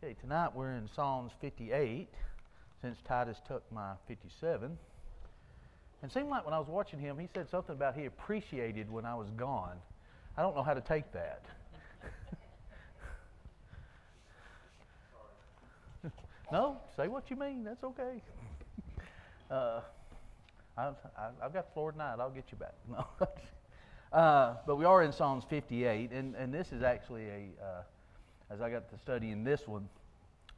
Okay, tonight we're in Psalms 58, since Titus took my 57. And seemed like when I was watching him, he said something about he appreciated when I was gone. I don't know how to take that. no, say what you mean. That's okay. Uh, I, have got the floor tonight. I'll get you back. No. uh, but we are in Psalms 58, and, and this is actually a, uh, as I got to study in this one,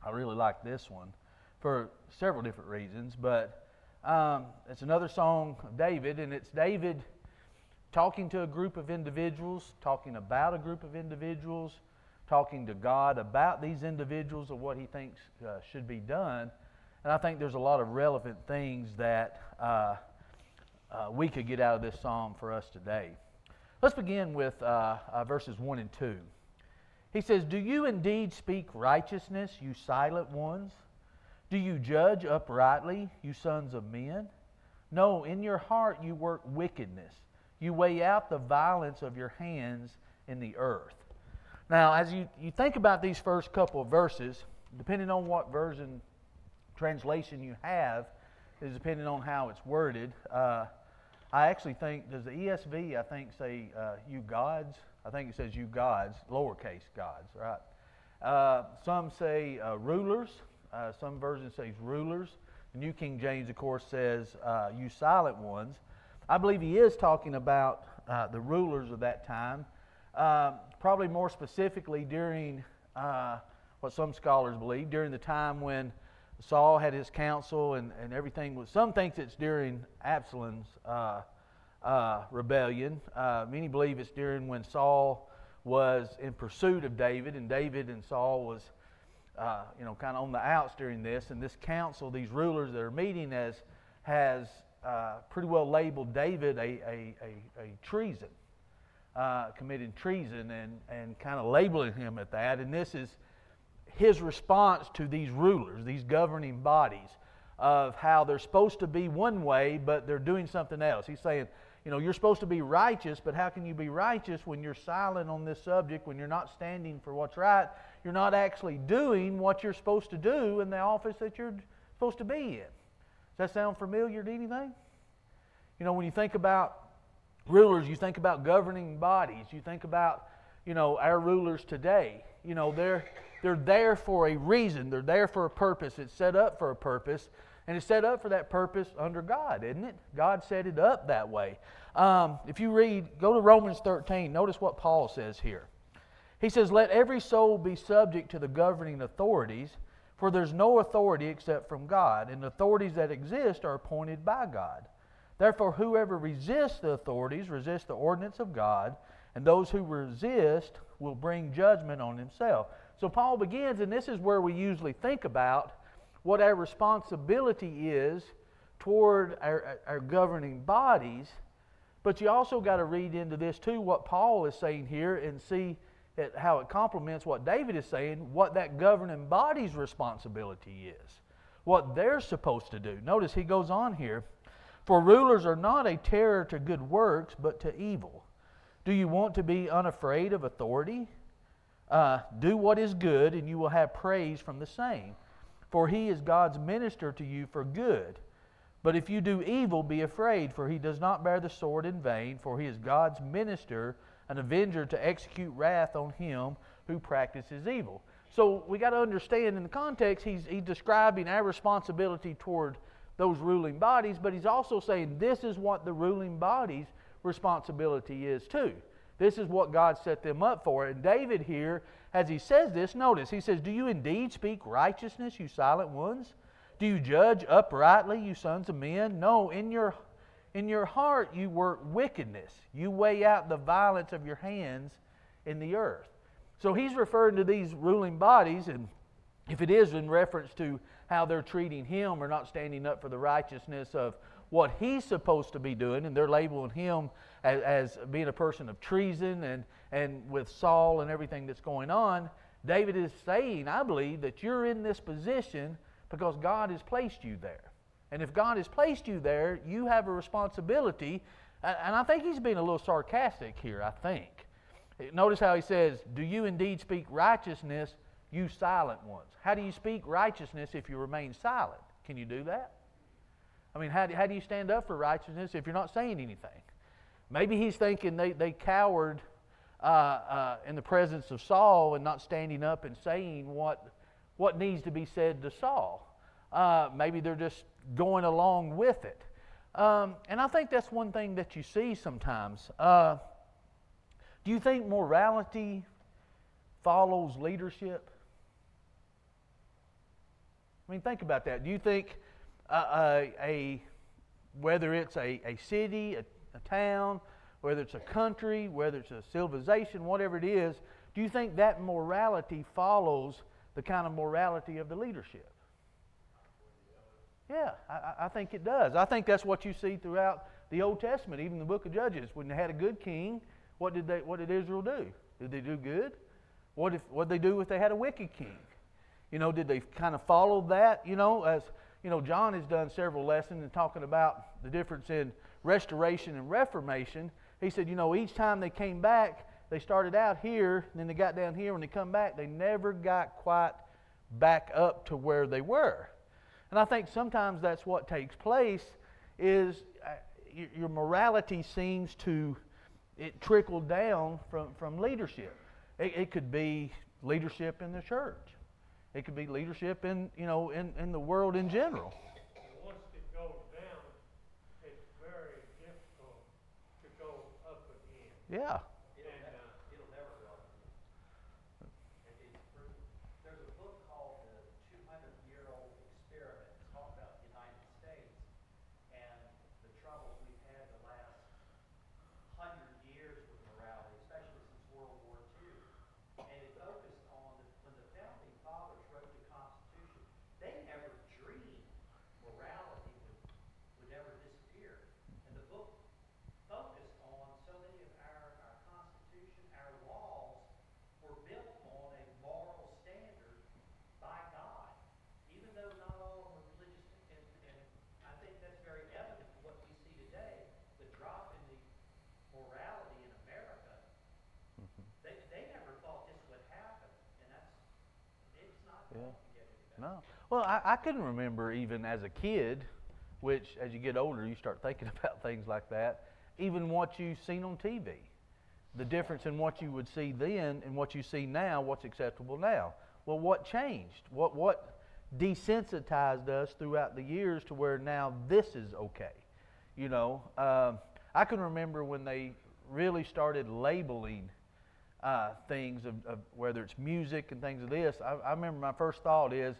I really like this one for several different reasons. But um, it's another song of David, and it's David talking to a group of individuals, talking about a group of individuals, talking to God about these individuals of what he thinks uh, should be done. And I think there's a lot of relevant things that uh, uh, we could get out of this psalm for us today. Let's begin with uh, uh, verses 1 and 2. He says, Do you indeed speak righteousness, you silent ones? Do you judge uprightly, you sons of men? No, in your heart you work wickedness. You weigh out the violence of your hands in the earth. Now, as you, you think about these first couple of verses, depending on what version translation you have, is depending on how it's worded. Uh, I actually think, does the ESV, I think, say uh, you gods? I think it says you gods, lowercase gods, right? Uh, some say uh, rulers. Uh, some versions say rulers. The New King James, of course, says uh, you silent ones. I believe he is talking about uh, the rulers of that time, probably more specifically during what some scholars believe, during the time when Saul had his council and, and everything was. Some thinks it's during Absalom's uh, uh, rebellion. Uh, many believe it's during when Saul was in pursuit of David, and David and Saul was, you know, kind of on the outs during this. And this council, these rulers that are meeting, as has uh, pretty well labeled David a, a, a, a treason, uh, committing treason, and, and kind of labeling him at that. And this is his response to these rulers, these governing bodies, of how they're supposed to be one way, but they're doing something else. He's saying, you know, you're supposed to be righteous, but how can you be righteous when you're silent on this subject, when you're not standing for what's right? You're not actually doing what you're supposed to do in the office that you're supposed to be in. Does that sound familiar to anything? You know, when you think about rulers, you think about governing bodies, you think about, you know, our rulers today. You know, they're, they're there for a reason, they're there for a purpose. It's set up for a purpose, and it's set up for that purpose under God, isn't it? God set it up that way. Um, if you read, go to Romans 13, notice what Paul says here. He says, Let every soul be subject to the governing authorities for there's no authority except from God, and authorities that exist are appointed by God. Therefore, whoever resists the authorities resists the ordinance of God, and those who resist will bring judgment on himself. So Paul begins, and this is where we usually think about what our responsibility is toward our, our governing bodies. But you also got to read into this too what Paul is saying here and see how it complements what David is saying, what that governing body's responsibility is, what they're supposed to do. Notice he goes on here For rulers are not a terror to good works, but to evil. Do you want to be unafraid of authority? Uh, do what is good, and you will have praise from the same. For he is God's minister to you for good. But if you do evil, be afraid, for he does not bear the sword in vain, for he is God's minister an avenger to execute wrath on him who practices evil. So we got to understand in the context, he's, he's describing our responsibility toward those ruling bodies, but he's also saying this is what the ruling body's responsibility is too. This is what God set them up for. And David here, as he says this, notice, he says, Do you indeed speak righteousness, you silent ones? Do you judge uprightly, you sons of men? No, in your in your heart, you work wickedness. You weigh out the violence of your hands in the earth. So he's referring to these ruling bodies, and if it is in reference to how they're treating him or not standing up for the righteousness of what he's supposed to be doing, and they're labeling him as, as being a person of treason and, and with Saul and everything that's going on, David is saying, I believe, that you're in this position because God has placed you there. And if God has placed you there, you have a responsibility. And I think he's being a little sarcastic here, I think. Notice how he says, Do you indeed speak righteousness you silent ones. How do you speak righteousness if you remain silent? Can you do that? I mean, how do, how do you stand up for righteousness if you're not saying anything? Maybe he's thinking they, they cowered uh, uh, in the presence of Saul and not standing up and saying what, what needs to be said to Saul. Uh, maybe they're just going along with it. Um, and I think that's one thing that you see sometimes. Uh, do you think morality follows leadership? I mean, think about that. Do you think uh, a, whether it's a, a city, a, a town, whether it's a country, whether it's a civilization, whatever it is, do you think that morality follows the kind of morality of the leadership? Yeah, I, I, think it does. I think that's what you see throughout the Old Testament, even the book of Judges. When they had a good king, what did, they, what did Israel do? Did they do good? What, if, what did they do if they had a wicked king? You know, did they kind of follow that? You know, as you know, John has done several lessons in talking about the difference in restoration and reformation. He said, you know, each time they came back, they started out here, then they got down here. When they come back, they never got quite back up to where they were. And I think sometimes that's what takes place is uh, your morality seems to it trickle down from, from leadership. It, it could be leadership in the church. It could be leadership in, you know, in, in the world in general. Once it goes down, it's very difficult to go up again. Yeah. Well, I, I couldn't remember even as a kid, which as you get older, you start thinking about things like that, even what you've seen on TV. The difference in what you would see then and what you see now, what's acceptable now. Well, what changed? What, what desensitized us throughout the years to where now this is okay? You know, uh, I can remember when they really started labeling uh, things of, of, whether it's music and things of this. I, I remember my first thought is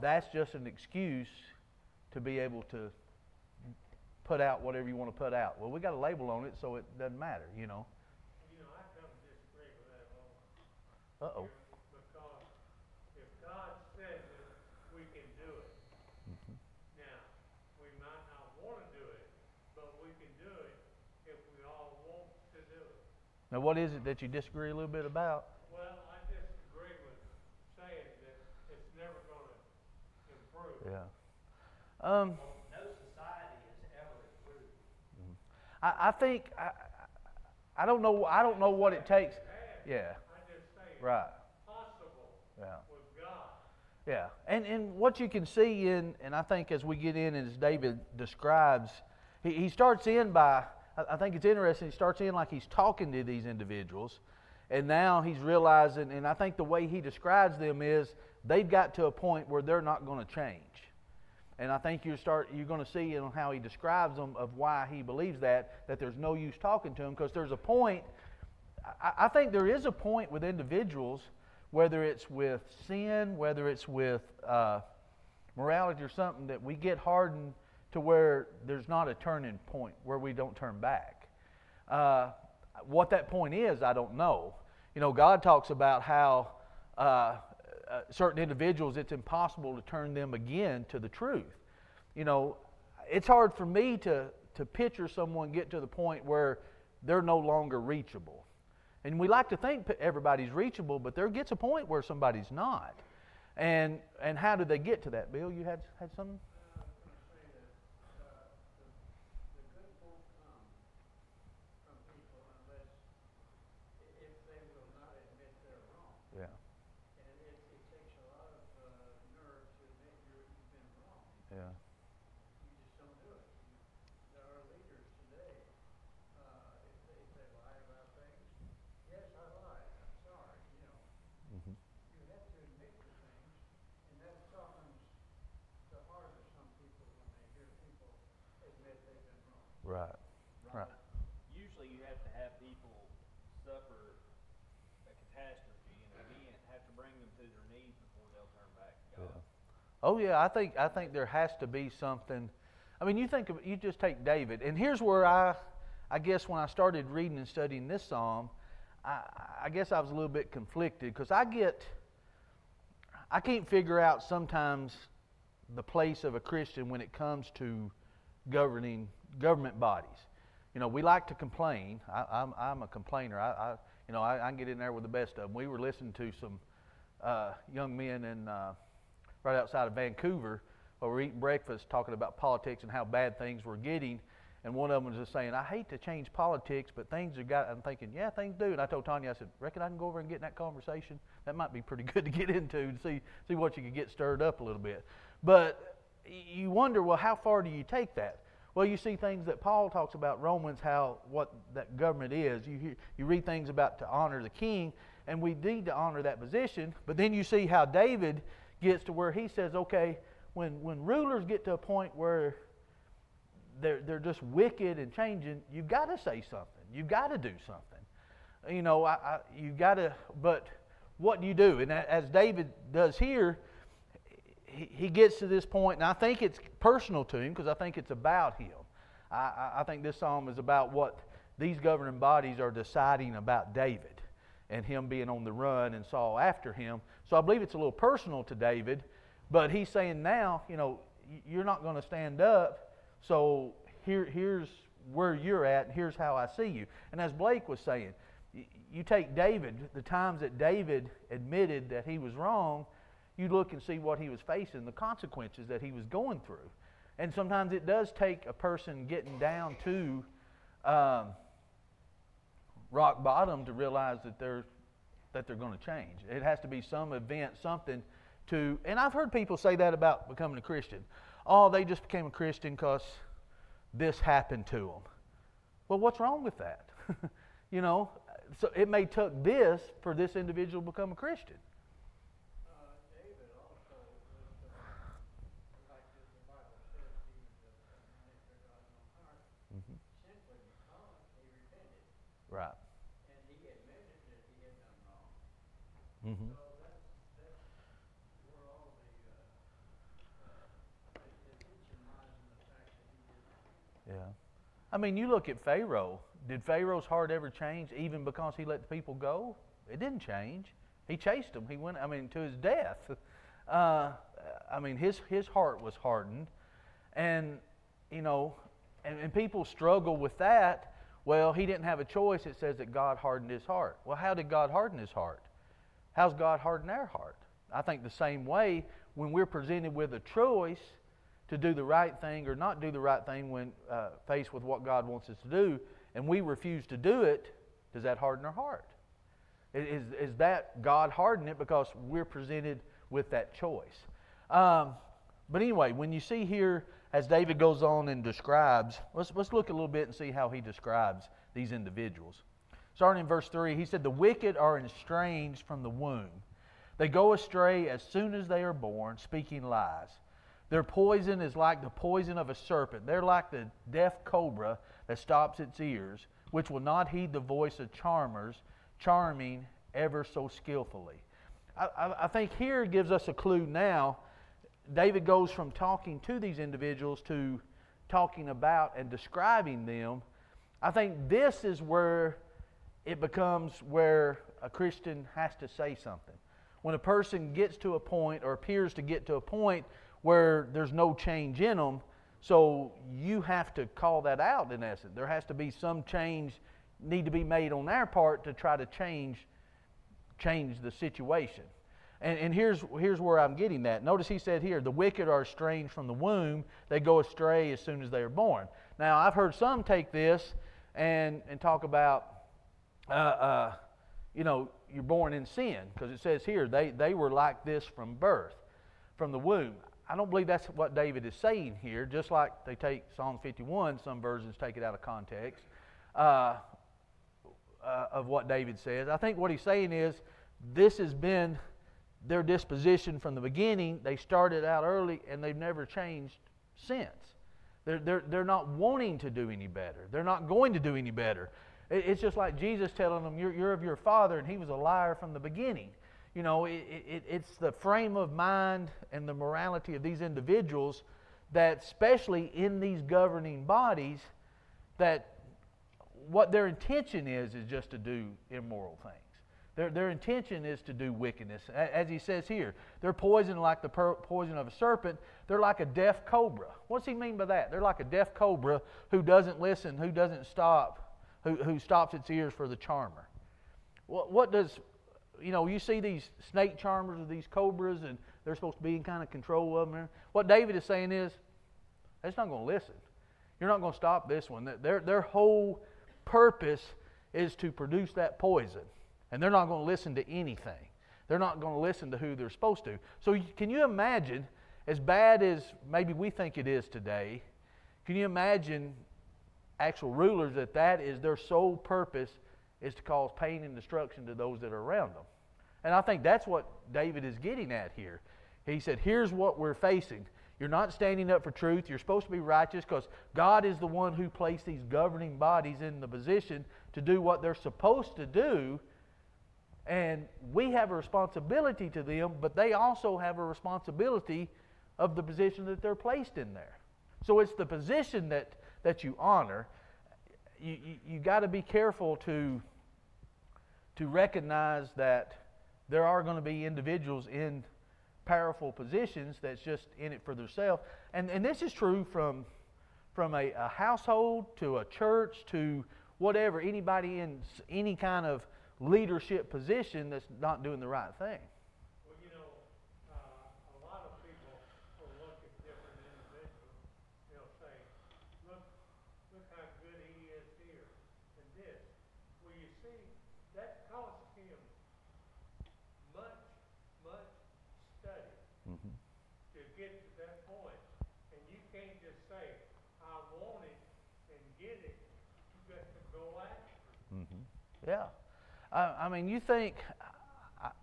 that's just an excuse to be able to put out whatever you want to put out. Well, we got a label on it, so it doesn't matter, you know. You know, I come to disagree with that Uh oh. Because if God says it, we can do it. Mm-hmm. Now, we might not want to do it, but we can do it if we all want to do it. Now, what is it that you disagree a little bit about? Well, I disagree with saying that it's never going to improve. Yeah. Um, no society has ever improved. I, I think I, I don't know I don't know what it takes. Yeah. Right. Possible. Yeah. With God. Yeah. And and what you can see in and I think as we get in as David describes, he, he starts in by I, think it's interesting, he starts in like he's talking to these individuals. And now he's realizing, and I think the way he describes them is they've got to a point where they're not going to change. And I think you start you're going to see in how he describes them of why he believes that that there's no use talking to them because there's a point. I, I think there is a point with individuals, whether it's with sin, whether it's with uh, morality or something, that we get hardened to where there's not a turning point where we don't turn back. Uh, what that point is, I don't know. You know, God talks about how uh, uh, certain individuals, it's impossible to turn them again to the truth. You know, it's hard for me to, to picture someone get to the point where they're no longer reachable. And we like to think everybody's reachable, but there gets a point where somebody's not. And, and how do they get to that? Bill, you had, had something? Right. Right. Usually you have to have people suffer a catastrophe, an event, have to bring them to their knees before they'll turn back to God. Oh yeah, I think I think there has to be something. I mean, you think of you just take David, and here's where I, I guess when I started reading and studying this psalm, I, I guess I was a little bit conflicted because I get, I can't figure out sometimes the place of a Christian when it comes to governing government bodies. You know, we like to complain. I, I'm, I'm a complainer. I, I you know, I, I can get in there with the best of them. We were listening to some uh, young men and. uh, right outside of Vancouver we we're eating breakfast, talking about politics and how bad things were getting. And one of them was just saying, "I hate to change politics, but things have got." I'm thinking, "Yeah, things do." And I told Tanya, I said, "Reckon I can go over and get in that conversation? That might be pretty good to get into and see see what you could get stirred up a little bit." But you wonder, well, how far do you take that? Well, you see things that Paul talks about Romans, how what that government is. You hear, you read things about to honor the king, and we need to honor that position. But then you see how David gets to where he says, okay, when when rulers get to a point where they're they're just wicked and changing, you've got to say something. You've got to do something. You know, I, I, you got to. But what do you do? And as David does here he, he gets to this point, and I think it's personal to him because I think it's about him. I, I think this psalm is about what these governing bodies are deciding about David and him being on the run and Saul after him. So I believe it's a little personal to David, but he's saying now, you know, you're not going to stand up, so here, here's where you're at, and here's how I see you. And as Blake was saying, you take David, the times that David admitted that he was wrong, you look and see what he was facing, the consequences that he was going through. And sometimes it does take a person getting down to um, rock bottom to realize that they're that they're going to change. It has to be some event, something to. And I've heard people say that about becoming a Christian. Oh, they just became a Christian because this happened to them. Well, what's wrong with that? you know, so it may took this for this individual to become a Christian. Right. And he admitted that he had done wrong. Mm-hmm. So that's, that's where all the, uh, uh, the tension lies in the fact that he did. Yeah. I mean, you look at Pharaoh. Did Pharaoh's heart ever change even because he let the people go? It didn't change. He chased them. He went, I mean, to his death. Uh, I mean, his, his heart was hardened. And, you know, and, and people struggle with that well, he didn't have a choice. It says that God hardened his heart. Well, how did God harden his heart? How's God harden our heart? I think the same way when we're presented with a choice to do the right thing or not do the right thing when uh, faced with what God wants us to do, and we refuse to do it, does that harden our heart? Is, is that God harden it because we're presented with that choice? Um, but anyway, when you see here as David goes on and describes, let's, let's look a little bit and see how he describes these individuals. Starting in verse 3, he said, The wicked are estranged from the womb. They go astray as soon as they are born, speaking lies. Their poison is like the poison of a serpent. They're like the deaf cobra that stops its ears, which will not heed the voice of charmers, charming ever so skillfully. I, I, I think here gives us a clue now David goes from talking to these individuals to talking about and describing them. I think this is where it becomes where a Christian has to say something. When a person gets to a point or appears to get to a point where there's no change in them, so you have to call that out in essence. There has to be some change need to be made on their part to try to change change the situation. And, and here's, here's where I'm getting that. Notice he said here, the wicked are estranged from the womb. They go astray as soon as they are born. Now, I've heard some take this and, and talk about, uh, uh, you know, you're born in sin, because it says here, they, they were like this from birth, from the womb. I don't believe that's what David is saying here, just like they take Psalm 51, some versions take it out of context uh, uh of what David says. I think what he's saying is, this has been their disposition from the beginning. They started out early and they've never changed since. They're, they're, they're not wanting to do any better. They're not going to do any better. It, it's just like Jesus telling them, you're, you're of your father, and he was a liar from the beginning. You know, it, it, it's the frame of mind and the morality of these individuals that, especially in these governing bodies, that what their intention is is just to do immoral things. Their, their intention is to do wickedness. As he says here, they're poisoned like the per- poison of a serpent. They're like a deaf cobra. What's he mean by that? They're like a deaf cobra who doesn't listen, who doesn't stop, who, who stops its ears for the charmer. What, what does, you know, you see these snake charmers or these cobras, and they're supposed to be in kind of control of them. What David is saying is, it's not going to listen. You're not going to stop this one. Their, their whole purpose is to produce that poison. And they're not going to listen to anything. They're not going to listen to who they're supposed to. So, can you imagine, as bad as maybe we think it is today, can you imagine actual rulers that that is their sole purpose is to cause pain and destruction to those that are around them? And I think that's what David is getting at here. He said, Here's what we're facing. You're not standing up for truth. You're supposed to be righteous because God is the one who placed these governing bodies in the position to do what they're supposed to do. And we have a responsibility to them, but they also have a responsibility of the position that they're placed in there. So it's the position that, that you honor. You, you, you got to be careful to, to recognize that there are going to be individuals in powerful positions that's just in it for themselves. And, and this is true from, from a, a household to a church to whatever, anybody in any kind of leadership position that's not doing the right thing. Well, you know, uh, a lot of people will look at different individuals. They'll say, look, look how good he is here and this. Well, you see, that cost him much, much study to get to that point. And you can't just say, I want it and get it. You got to go after it. Yeah. I, I mean, you think,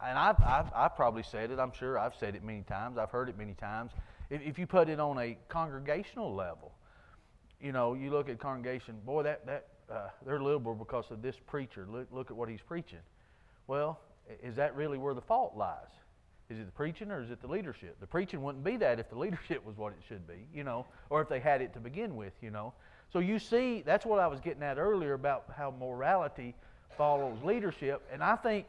and I've, I've, I've probably said it, I'm sure I've said it many times, I've heard it many times. If, if you put it on a congregational level, you know, you look at congregation, boy, that, that, uh, they're liberal because of this preacher. Look, look at what he's preaching. Well, is that really where the fault lies? Is it the preaching or is it the leadership? The preaching wouldn't be that if the leadership was what it should be, you know, or if they had it to begin with, you know. So you see, that's what I was getting at earlier about how morality follows leadership. And I think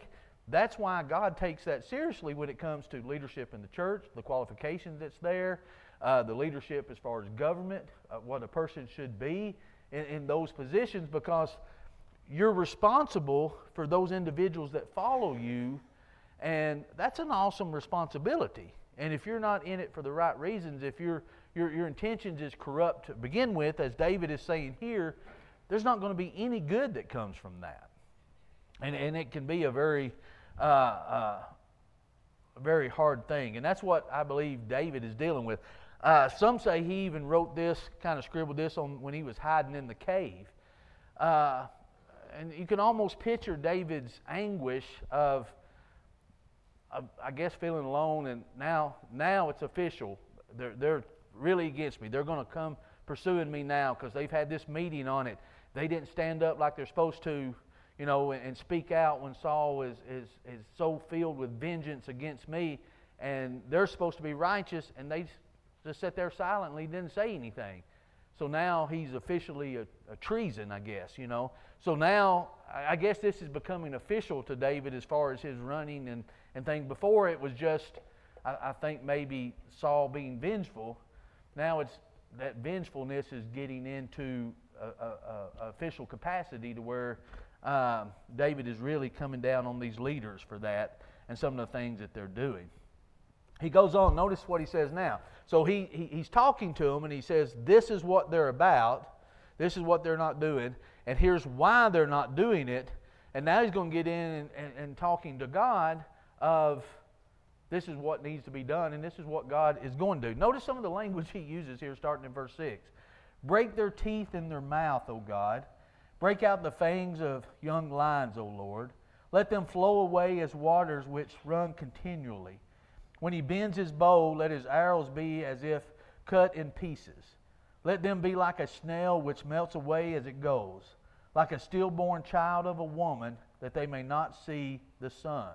that's why God takes that seriously when it comes to leadership in the church, the qualifications that's there, uh, the leadership as far as government, uh, what a person should be in, in those positions, because you're responsible for those individuals that follow you, and that's an awesome responsibility. And if you're not in it for the right reasons, if your your your intentions is corrupt to begin with, as David is saying here, there's not going to be any good that comes from that, and and it can be a very uh, uh, very hard thing, and that's what I believe David is dealing with. Uh, some say he even wrote this, kind of scribbled this on when he was hiding in the cave. Uh, and you can almost picture David's anguish of, of, I guess, feeling alone. And now, now it's official. They're, they're really against me. They're going to come pursuing me now because they've had this meeting on it. They didn't stand up like they're supposed to, you know, and, and speak out when Saul is, is, is so filled with vengeance against me. And they're supposed to be righteous, and they just sat there silently, didn't say anything. So now he's officially a, a, treason, I guess, you know. So now I guess this is becoming official to David as far as his running and, and things. Before it was just, I, I think maybe Saul being vengeful. Now it's that vengefulness is getting into a, a, a official capacity to where um, David is really coming down on these leaders for that and some of the things that they're doing. He goes on, notice what he says now. So he, he, he's talking to them and he says, This is what they're about. This is what they're not doing. And here's why they're not doing it. And now he's going to get in and, and, and talking to God of this is what needs to be done and this is what God is going to do. Notice some of the language he uses here starting in verse 6. Break their teeth in their mouth, O God. Break out the fangs of young lions, O Lord. Let them flow away as waters which run continually. When he bends his bow, let his arrows be as if cut in pieces. Let them be like a snail which melts away as it goes, like a stillborn child of a woman, that they may not see the sun.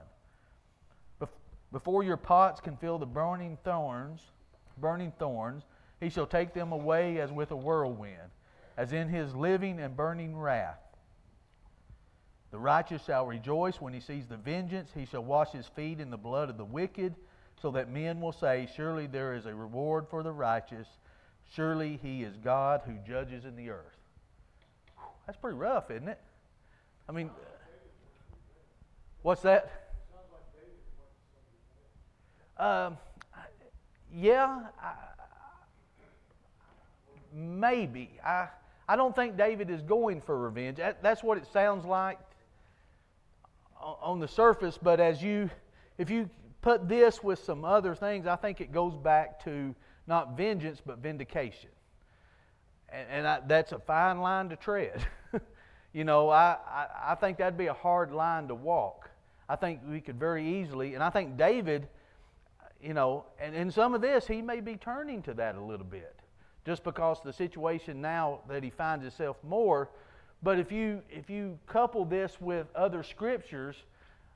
Bef- Before your pots can feel the burning thorns, burning thorns, he shall take them away as with a whirlwind, as in his living and burning wrath. The righteous shall rejoice when he sees the vengeance. He shall wash his feet in the blood of the wicked, so that men will say, Surely there is a reward for the righteous. Surely he is God who judges in the earth. That's pretty rough, isn't it? I mean, what's that? Um, yeah, I, maybe. I, I don't think David is going for revenge. That's what it sounds like on the surface, but as you, if you put this with some other things, I think it goes back to not vengeance, but vindication. And, and I, that's a fine line to tread. you know, I, I, I think that'd be a hard line to walk. I think we could very easily, and I think David, you know, and in some of this, he may be turning to that a little bit, just because the situation now that he finds himself more. But if you if you couple this with other scriptures,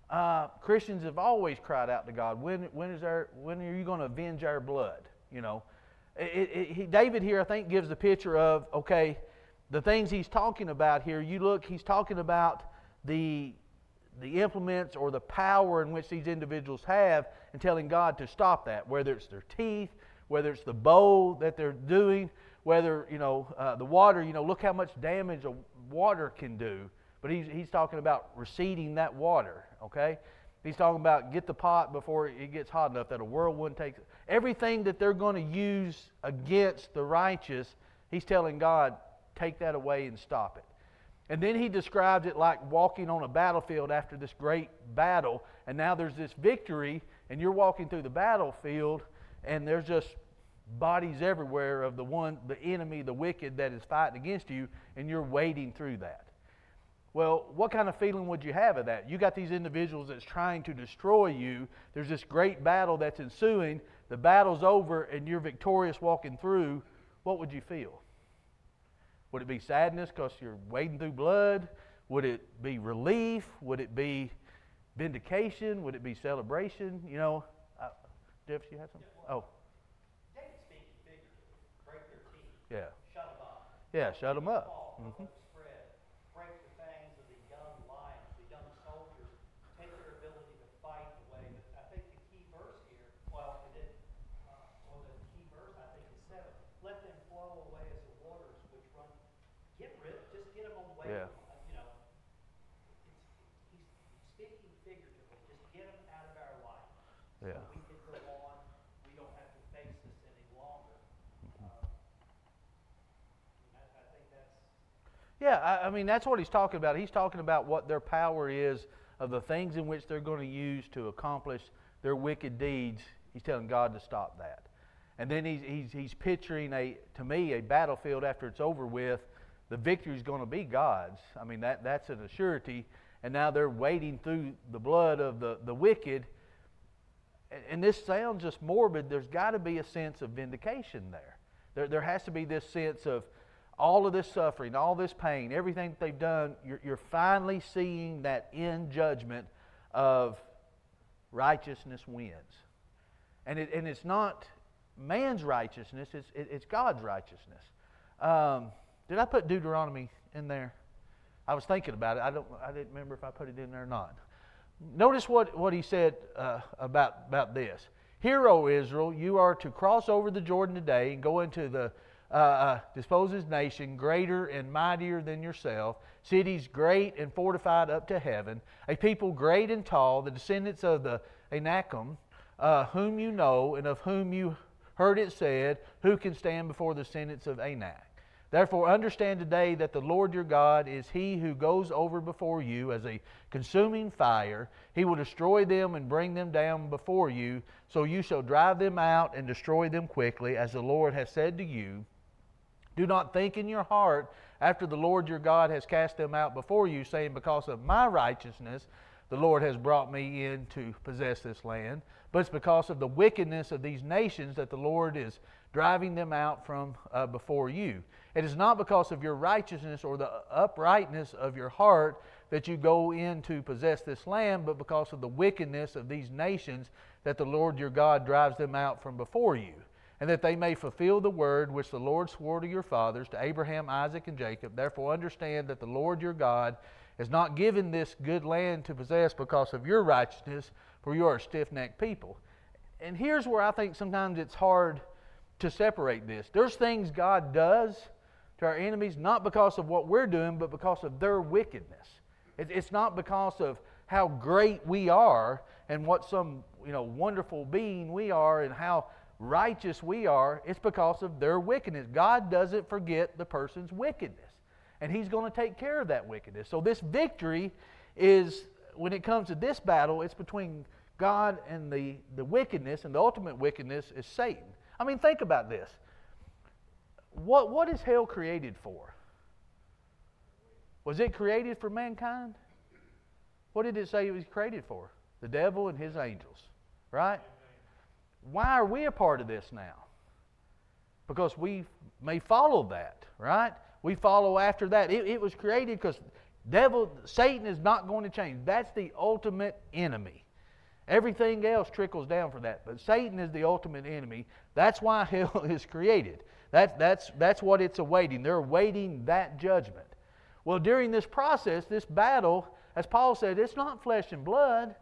uh, Christians have always cried out to God, when when is our when are you going to avenge our blood? You know, it, it, he, David here I think gives the picture of okay, the things he's talking about here. You look, he's talking about the the implements or the power in which these individuals have and telling God to stop that, whether it's their teeth, whether it's the bowl that they're doing, whether, you know, uh, the water, you know, look how much damage a water can do. But he's, he's talking about receding that water, okay? He's talking about get the pot before it gets hot enough that a whirlwind takes it. Everything that they're going to use against the righteous, he's telling God, take that away and stop it. And then he describes it like walking on a battlefield after this great battle, and now there's this victory, and you're walking through the battlefield, and there's just bodies everywhere of the one, the enemy, the wicked that is fighting against you, and you're wading through that. Well, what kind of feeling would you have of that? You got these individuals that's trying to destroy you. There's this great battle that's ensuing. The battle's over, and you're victorious walking through. What would you feel? Would it be sadness because you're wading through blood? Would it be relief? Would it be vindication? Would it be celebration? You know, uh, Jeff, you had something? Oh, David speaking figuratively, break their teeth, yeah. shut them up. Yeah, shut them up. Fall, Mhm. let them spread, break the fangs of the young lions, the young soldiers, take their ability to fight away. But I think the key verse here, well, it did, uh, well, the key verse, I think is seven. Let them flow away as the waters which run. Get rid, just get them away. Yeah. Uh, You know, it's, he's speaking figuratively, just get them out of our life. So Yeah. we can go on, we don't have to face this any longer. Mm-hmm. Uh, and I, I think that's, Yeah, I, I mean, that's what he's talking about. He's talking about what their power is of the things in which they're going to use to accomplish their wicked deeds. He's telling God to stop that. And then he's, he's, he's picturing, a, to me, a battlefield after it's over with. The victory is going to be God's. I mean, that, that's an assurity. And now they're wading through the blood of the, the wicked. And, and this sounds just morbid. There's got to be a sense of vindication there. There, there has to be this sense of all of this suffering, all this pain, everything that they've done. You're, you're finally seeing that end judgment of righteousness wins. And, it, and it's not man's righteousness, it's, it, it's God's righteousness. Um, did I put Deuteronomy in there? I was thinking about it. I, don't, I didn't remember if I put it in there or not. Notice what, what he said uh, about, about this. Hear, O Israel, you are to cross over the Jordan today and go into the uh, uh, disposed nation, greater and mightier than yourself, cities great and fortified up to heaven, a people great and tall, the descendants of the Anakim, uh, whom you know and of whom you heard it said, Who can stand before the descendants of Anak? Therefore, understand today that the Lord your God is He who goes over before you as a consuming fire. He will destroy them and bring them down before you, so you shall drive them out and destroy them quickly, as the Lord has said to you. Do not think in your heart after the Lord your God has cast them out before you, saying, Because of my righteousness, the Lord has brought me in to possess this land, but it's because of the wickedness of these nations that the Lord is driving them out from uh, before you. It is not because of your righteousness or the uprightness of your heart that you go in to possess this land, but because of the wickedness of these nations that the Lord your God drives them out from before you, and that they may fulfill the word which the Lord swore to your fathers, to Abraham, Isaac, and Jacob. Therefore, understand that the Lord your God has not given this good land to possess because of your righteousness, for you are a stiff necked people. And here's where I think sometimes it's hard to separate this. There's things God does to our enemies not because of what we're doing, but because of their wickedness. It's not because of how great we are and what some you know wonderful being we are and how righteous we are. It's because of their wickedness. God doesn't forget the person's wickedness, and He's going to take care of that wickedness. So this victory is when it comes to this battle, it's between God and the, the wickedness, and the ultimate wickedness is Satan. I mean, think about this. What, what is hell created for? Was it created for mankind? What did it say it was created for? The devil and his angels, right? Why are we a part of this now? Because we may follow that, right? We follow after that. It, it was created because devil, Satan is not going to change. That's the ultimate enemy. Everything else trickles down for that. But Satan is the ultimate enemy. That's why hell is created. That, that's, that's what it's awaiting. They're awaiting that judgment. Well, during this process, this battle, as Paul said, it's not flesh and blood.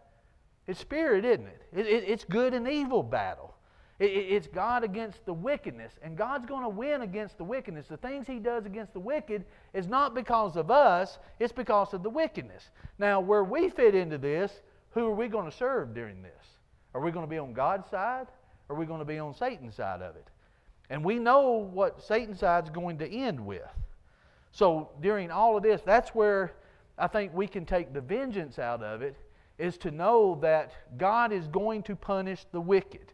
It's spirit, isn't it? it, it it's good and evil battle. It, it's God against the wickedness. And God's going to win against the wickedness. The things He does against the wicked is not because of us, it's because of the wickedness. Now, where we fit into this, who are we going to serve during this? Are we going to be on God's side? Or are we going to be on Satan's side of it? And we know what Satan's side is going to end with. So during all of this, that's where I think we can take the vengeance out of it, is to know that God is going to punish the wicked.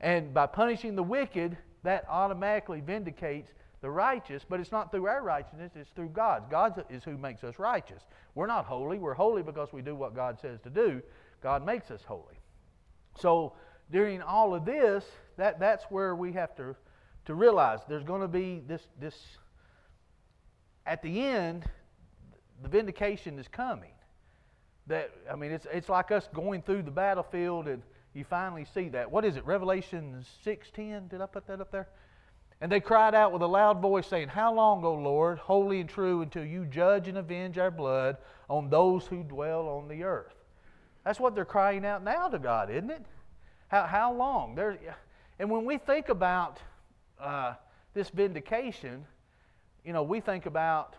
And by punishing the wicked, that automatically vindicates the righteous, but it's not through our righteousness, it's through God's. God is who makes us righteous. We're not holy. We're holy because we do what God says to do. God makes us holy. So during all of this, that, that's where we have to, to realize there's going to be this, this at the end, the vindication is coming. That I mean, it's it's like us going through the battlefield, and you finally see that. What is it? Revelation six ten. Did I put that up there? And they cried out with a loud voice, saying, How long, O Lord, holy and true, until you judge and avenge our blood on those who dwell on the earth? That's what they're crying out now to God, isn't it? How, how long? There, and when we think about uh, this vindication, you know, we think about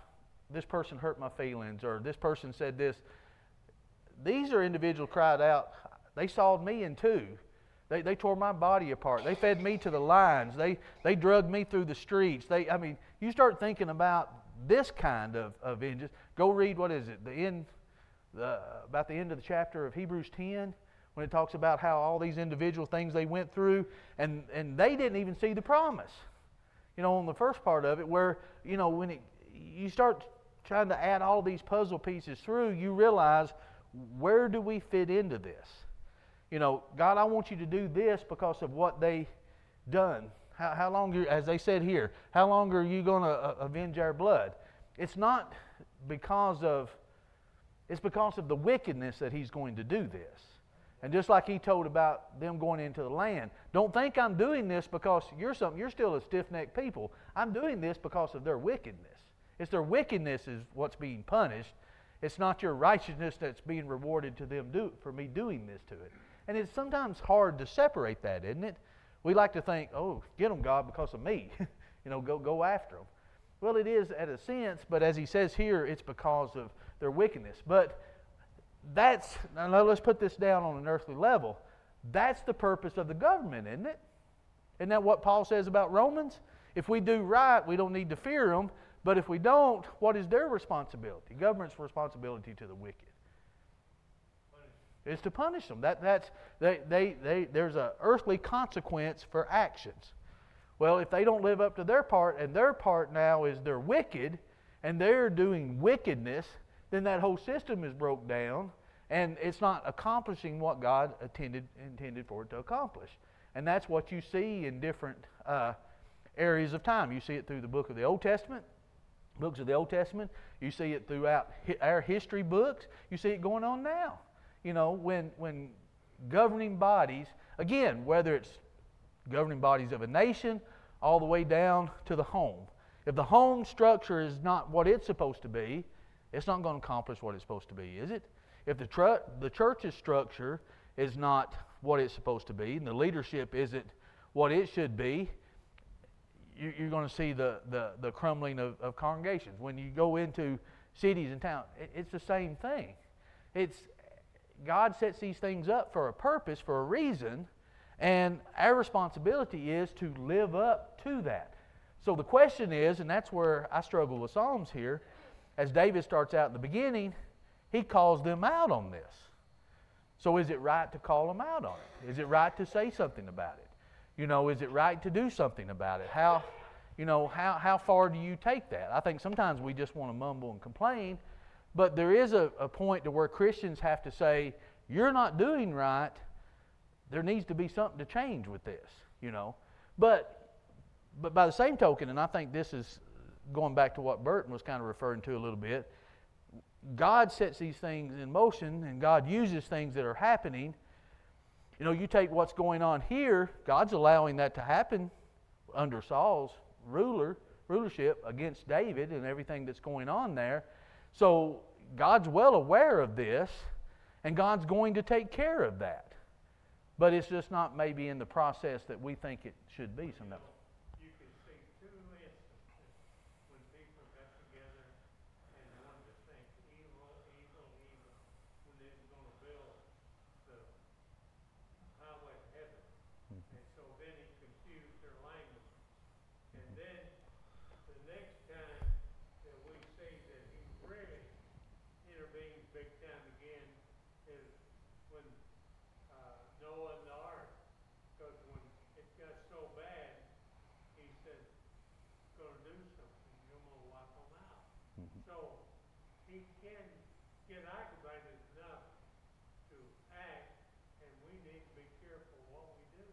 this person hurt my feelings or this person said this. These are individuals cried out, they sawed me in two. They, they tore my body apart. They fed me to the lions. They, they drugged me through the streets. They, I mean, you start thinking about this kind of, of vengeance. Go read, what is it, the end, the, about the end of the chapter of Hebrews 10 when it talks about how all these individual things they went through and, and they didn't even see the promise you know, on the first part of it, where, you know, when it, you start trying to add all these puzzle pieces through, you realize where do we fit into this? You know, God, I want you to do this because of what they done. How, how long, as they said here, how long are you going to uh, avenge our blood? It's not because of, it's because of the wickedness that He's going to do this. And just like he told about them going into the land, don't think I'm doing this because you're something. You're still a stiff-necked people. I'm doing this because of their wickedness. It's their wickedness is what's being punished. It's not your righteousness that's being rewarded to them do, for me doing this to it. And it's sometimes hard to separate that, isn't it? We like to think, oh, get them, God, because of me. you know, go, go after them. Well, it is at a sense, but as he says here, it's because of their wickedness. But that's, now let's put this down on an earthly level. That's the purpose of the government, isn't it? Isn't that what Paul says about Romans? If we do right, we don't need to fear them. But if we don't, what is their responsibility? Government's responsibility to the wicked is to punish them. That, that's, they, they, they, there's an earthly consequence for actions. Well, if they don't live up to their part, and their part now is they're wicked, and they're doing wickedness, then that whole system is broke down and it's not accomplishing what God intended intended for it to accomplish. And that's what you see in different uh, areas of time. You see it through the book of the Old Testament, books of the Old Testament. You see it throughout our history books. You see it going on now. You know, when when governing bodies, again, whether it's governing bodies of a nation all the way down to the home. If the home structure is not what it's supposed to be, it's not going to accomplish what it's supposed to be, is it? If the, tr- the church's structure is not what it's supposed to be, and the leadership isn't what it should be, you're going to see the, the, the crumbling of, of congregations. When you go into cities and towns, it, it's the same thing. It's, God sets these things up for a purpose, for a reason, and our responsibility is to live up to that. So the question is, and that's where I struggle with Psalms here, as David starts out in the beginning, he calls them out on this. So is it right to call them out on it? Is it right to say something about it? You know, is it right to do something about it? How, you know, how, how far do you take that? I think sometimes we just want to mumble and complain, but there is a, a point to where Christians have to say, you're not doing right. There needs to be something to change with this, you know. But but by the same token, and I think this is going back to what Burton was kind of referring to a little bit, God sets these things in motion and God uses things that are happening. You know, you take what's going on here, God's allowing that to happen under Saul's ruler rulership against David and everything that's going on there. So God's well aware of this, and God's going to take care of that. But it's just not maybe in the process that we think it should be sometimes. You can see two instances when people got together and wanted to think evil, evil, evil, when they were gonna build the highway to heaven. And so then he confused their language. And then the next time that we see that he really intervenes big time again is when, uh, Noah and the ark. Cause when it got so bad, he said, gonna do something, you're gonna wipe them out. So, he can get aggravated enough to act, and we need to be careful what we do.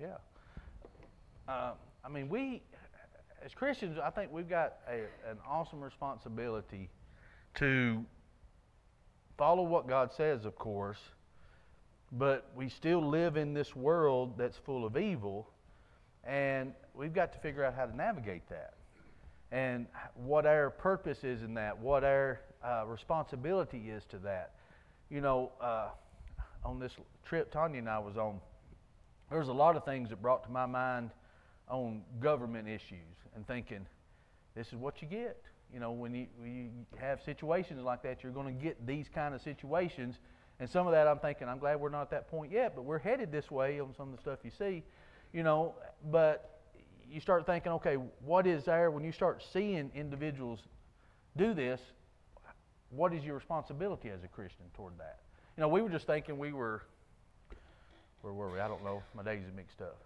Yeah. Uh, I mean, we, as Christians, I think we've got a, an awesome responsibility to follow what God says, of course, but we still live in this world that's full of evil, and we've got to figure out how to navigate that. And what our purpose is in that, what our uh, responsibility is to that. You know, uh, on this trip Tanya and I was on, there was a lot of things that brought to my mind on government issues and thinking, this is what you get. You know, when you, when you have situations like that, you're going to get these kind of situations. And some of that I'm thinking, I'm glad we're not at that point yet, but we're headed this way on some of the stuff you see. You know, but you start thinking, okay, what is there when you start seeing individuals do this? What is your responsibility as a Christian toward that? You know, we were just thinking we were where were we? I don't know. My days are mixed up.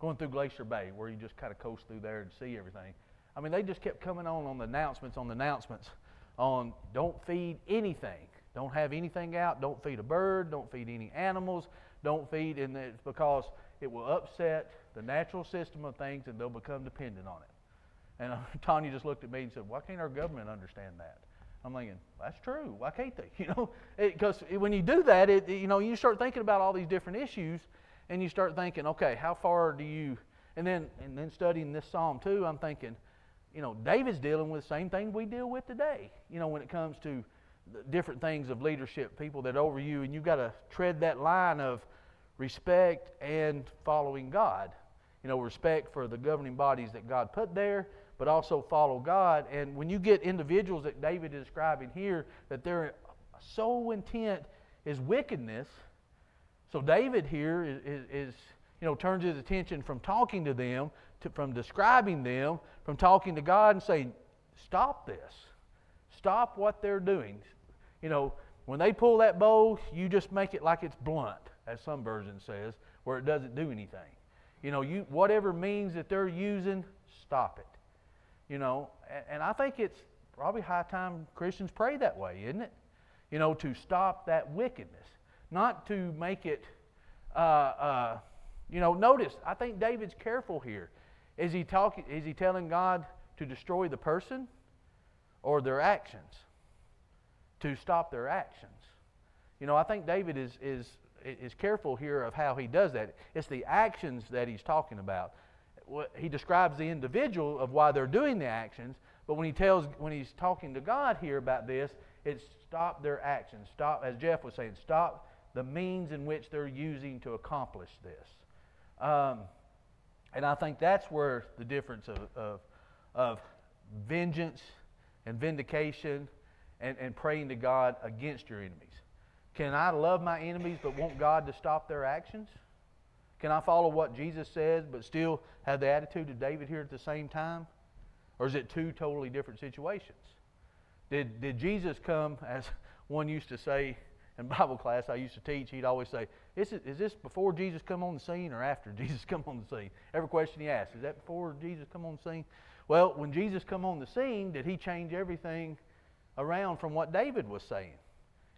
Going through Glacier Bay, where you just kind of coast through there and see everything. I mean, they just kept coming on on the announcements, on the announcements, on don't feed anything, don't have anything out, don't feed a bird, don't feed any animals, don't feed, and it's because it will upset the natural system of things, and they'll become dependent on it. And Tanya just looked at me and said, "Why can't our government understand that?" I'm thinking, that's true. Why can't they? You know, because when you do that, it, you know, you start thinking about all these different issues, and you start thinking, okay, how far do you? And then, and then studying this psalm too, I'm thinking, you know, David's dealing with the same thing we deal with today. You know, when it comes to different things of leadership, people that over you, and you've got to tread that line of respect and following God. You know, respect for the governing bodies that God put there, but also follow God. And when you get individuals that David is describing here, that they're so intent is wickedness. So David here is, is, is, you know, turns his attention from talking to them, to, from describing them, from talking to God and saying, stop this. Stop what they're doing. You know, when they pull that bow, you just make it like it's blunt, as some version says, where it doesn't do anything. You know, you whatever means that they're using, stop it. You know, and, and I think it's probably high time Christians pray that way, isn't it? you know, to stop that wickedness, not to make it, uh, uh, you know, notice, I think David's careful here. Is he talking, is he telling God to destroy the person or their actions? To stop their actions. You know, I think David is, is, is careful here of how he does that. It's the actions that he's talking about. He describes the individual of why they're doing the actions, but when he tells, when he's talking to God here about this, it's stop their actions. Stop, as Jeff was saying, stop the means in which they're using to accomplish this. Um, and I think that's where the difference of, of, of vengeance and vindication and, and praying to God against your enemies. Can I love my enemies but want God to stop their actions? Can I follow what Jesus says but still have the attitude of David here at the same time? Or is it two totally different situations? Did, did Jesus come, as one used to say in Bible class I used to teach, he'd always say, is, it, is this before Jesus come on the scene or after Jesus come on the scene? Every question he asked, is that before Jesus come on the scene? Well, when Jesus come on the scene, did he change everything around from what David was saying?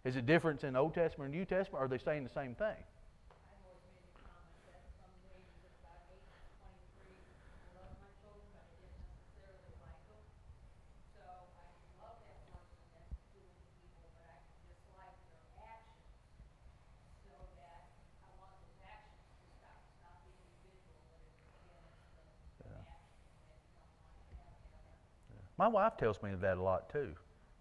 Is it difference in Old Testament and New Testament, or are they saying the same thing? My wife tells me that a lot too.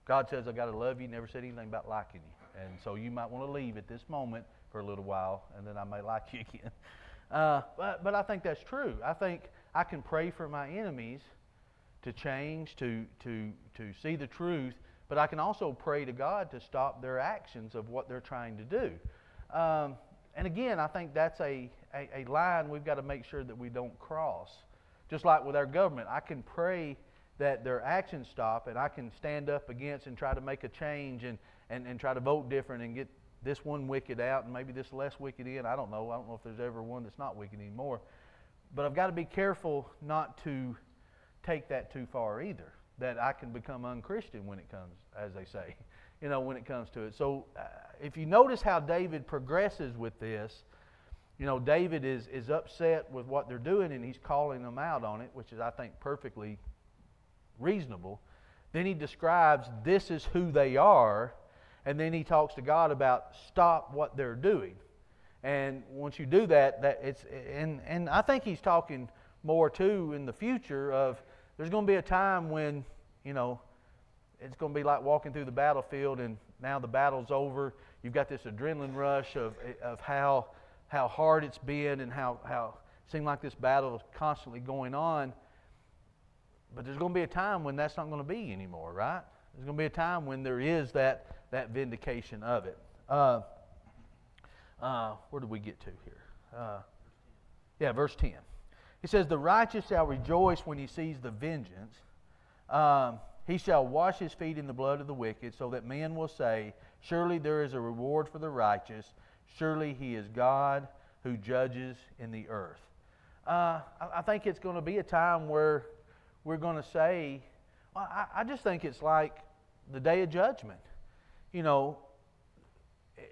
God says, I got to love you, never said anything about liking you. And so you might want to leave at this moment for a little while, and then I may like you again. Uh, but, but I think that's true. I think I can pray for my enemies to change, to, to, to see the truth, but I can also pray to God to stop their actions of what they're trying to do. Um, and again, I think that's a, a, a line we've got to make sure that we don't cross. Just like with our government, I can pray that their actions stop and I can stand up against and try to make a change and, and, and try to vote different and get this one wicked out and maybe this less wicked in. I don't know. I don't know if there's ever one that's not wicked anymore. But I've got to be careful not to take that too far either. That I can become unchristian when it comes, as they say, you know, when it comes to it. So uh, if you notice how David progresses with this, you know, David is, is upset with what they're doing and he's calling them out on it, which is, I think, perfectly reasonable. Then he describes this is who they are, and then he talks to God about stop what they're doing. And once you do that, that it's and and I think he's talking more too in the future of there's going to be a time when you know it's going to be like walking through the battlefield and now the battle's over. You've got this adrenaline rush of of how how hard it's been and how how it seemed like this battle is constantly going on. But there's going to be a time when that's not going to be anymore, right? There's going to be a time when there is that, that vindication of it. Uh, uh, where did we get to here? Uh, yeah, verse 10. He says, The righteous shall rejoice when he sees the vengeance. Um, he shall wash his feet in the blood of the wicked, so that men will say, Surely there is a reward for the righteous. Surely he is God who judges in the earth. Uh, I, I think it's going to be a time where we're going to say, well, I, I just think it's like the day of judgment. You know,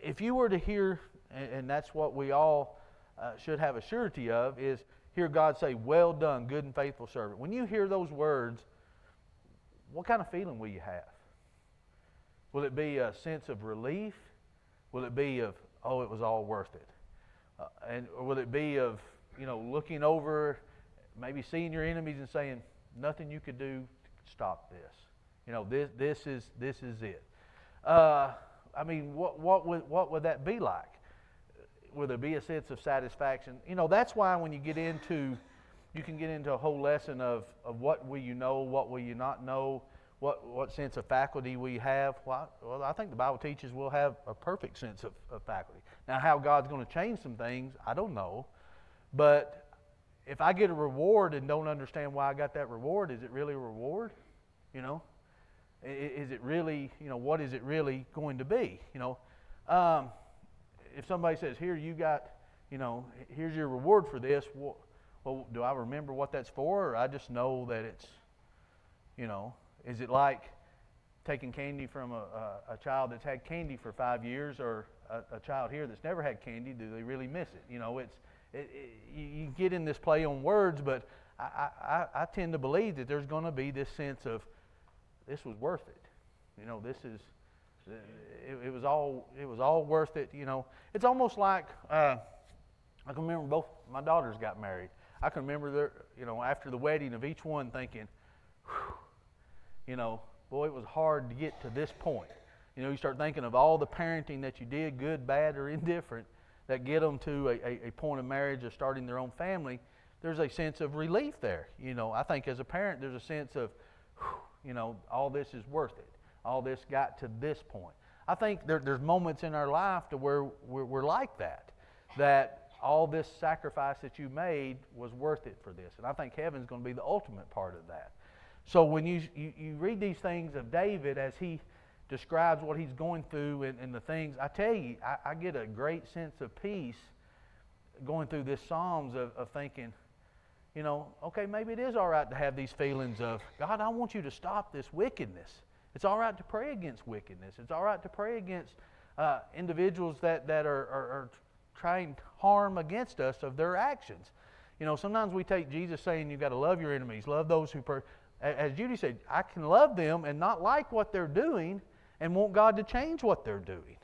if you were to hear, and, and that's what we all uh, should have a surety of, is hear God say, Well done, good and faithful servant. When you hear those words, what kind of feeling will you have? Will it be a sense of relief? Will it be of, oh, it was all worth it? Uh, and or will it be of, you know, looking over, maybe seeing your enemies and saying, nothing you could do to stop this. You know, this, this, is, this is it. Uh, I mean, what, what, would, what would that be like? Would there be a sense of satisfaction? You know, that's why when you get into, you can get into a whole lesson of, of what will you know, what will you not know, what, what sense of faculty we have. Well I, well, I think the Bible teaches we'll have a perfect sense of, of faculty. Now, how God's going to change some things, I don't know. But if I get a reward and don't understand why I got that reward, is it really a reward? You know, is it really, you know, what is it really going to be? You know, um, if somebody says, "Here, you got, you know, here's your reward for this," well, well, do I remember what that's for, or I just know that it's, you know, is it like taking candy from a, a, a child that's had candy for five years or a, a child here that's never had candy, do they really miss it? You know, it's, it, it, you, get in this play on words, but I, I, I tend to believe that there's going to be this sense of this was worth it. You know, this is, it, it was all, it was all worth it. You know, it's almost like, uh, I can remember both my daughters got married. I can remember their, you know, after the wedding of each one thinking, you know, boy, it was hard to get to this point. You know, you start thinking of all the parenting that you did, good, bad, or indifferent, that get them to a, a, point of marriage or starting their own family. There's a sense of relief there. You know, I think as a parent, there's a sense of, Whew, you know, all this is worth it. All this got to this point. I think there, there's moments in our life to where we're, we're like that, that all this sacrifice that you made was worth it for this. And I think heaven's going to be the ultimate part of that. So when you, you, you read these things of David as he describes what he's going through and, and the things, I tell you, I, I get a great sense of peace going through this Psalms of, of thinking, you know, okay, maybe it is all right to have these feelings of, God, I want you to stop this wickedness. It's all right to pray against wickedness. It's all right to pray against uh, individuals that, that are, are, are trying harm against us of their actions. You know, sometimes we take Jesus saying you've got to love your enemies, love those who. Per-. As Judy said, I can love them and not like what they're doing and want God to change what they're doing.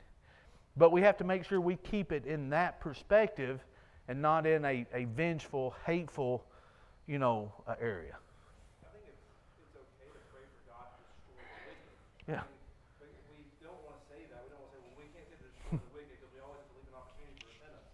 But we have to make sure we keep it in that perspective and not in a, a vengeful, hateful, you know, uh, area. I think it's, it's okay to pray for God to destroy the wicked. Yeah. I mean, we, we don't want to say that. We don't want to say, well, we can't say to destroy the wicked because we always have to leave an opportunity for repentance.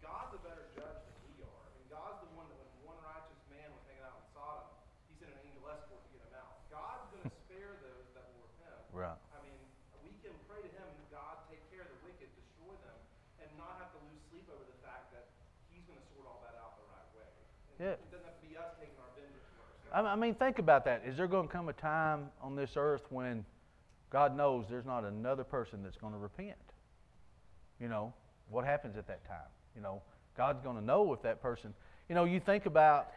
God's a better judge than we are. I mean, God's the one that when one righteous man was hanging out in Sodom, he sent an angel escort to get him out. God's going to spare those that will repent. Right. I mean, we can pray to him, God, take care of the wicked, destroy them, and not have to lose sleep over the fact that he's going to sort all that out the right way. And Yeah. It doesn't have to be us taking our vengeance for ourselves. I I mean, think about that. Is there going to come a time on this earth when God knows there's not another person that's going to repent? You know, what happens at that time? You know, God's going to know if that person, you know, you think about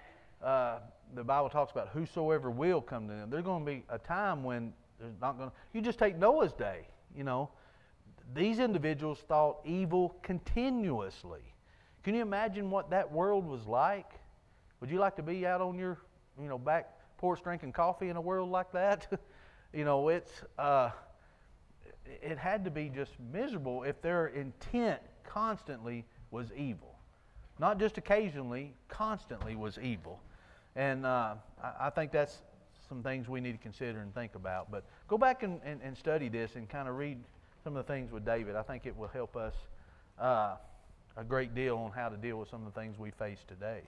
uh, the Bible talks about whosoever will come to them. There's going to be a time when there's not going to, you just take Noah's day, you know. These individuals thought evil continuously. Can you imagine what that world was like? Would you like to be out on your, you know, back porch drinking coffee in a world like that? you know, it's uh, it had to be just miserable if their intent constantly was evil, not just occasionally, constantly was evil. And uh, I, I think that's some things we need to consider and think about. But go back and, and, and study this and kind of read some of the things with David. I think it will help us uh, a great deal on how to deal with some of the things we face today.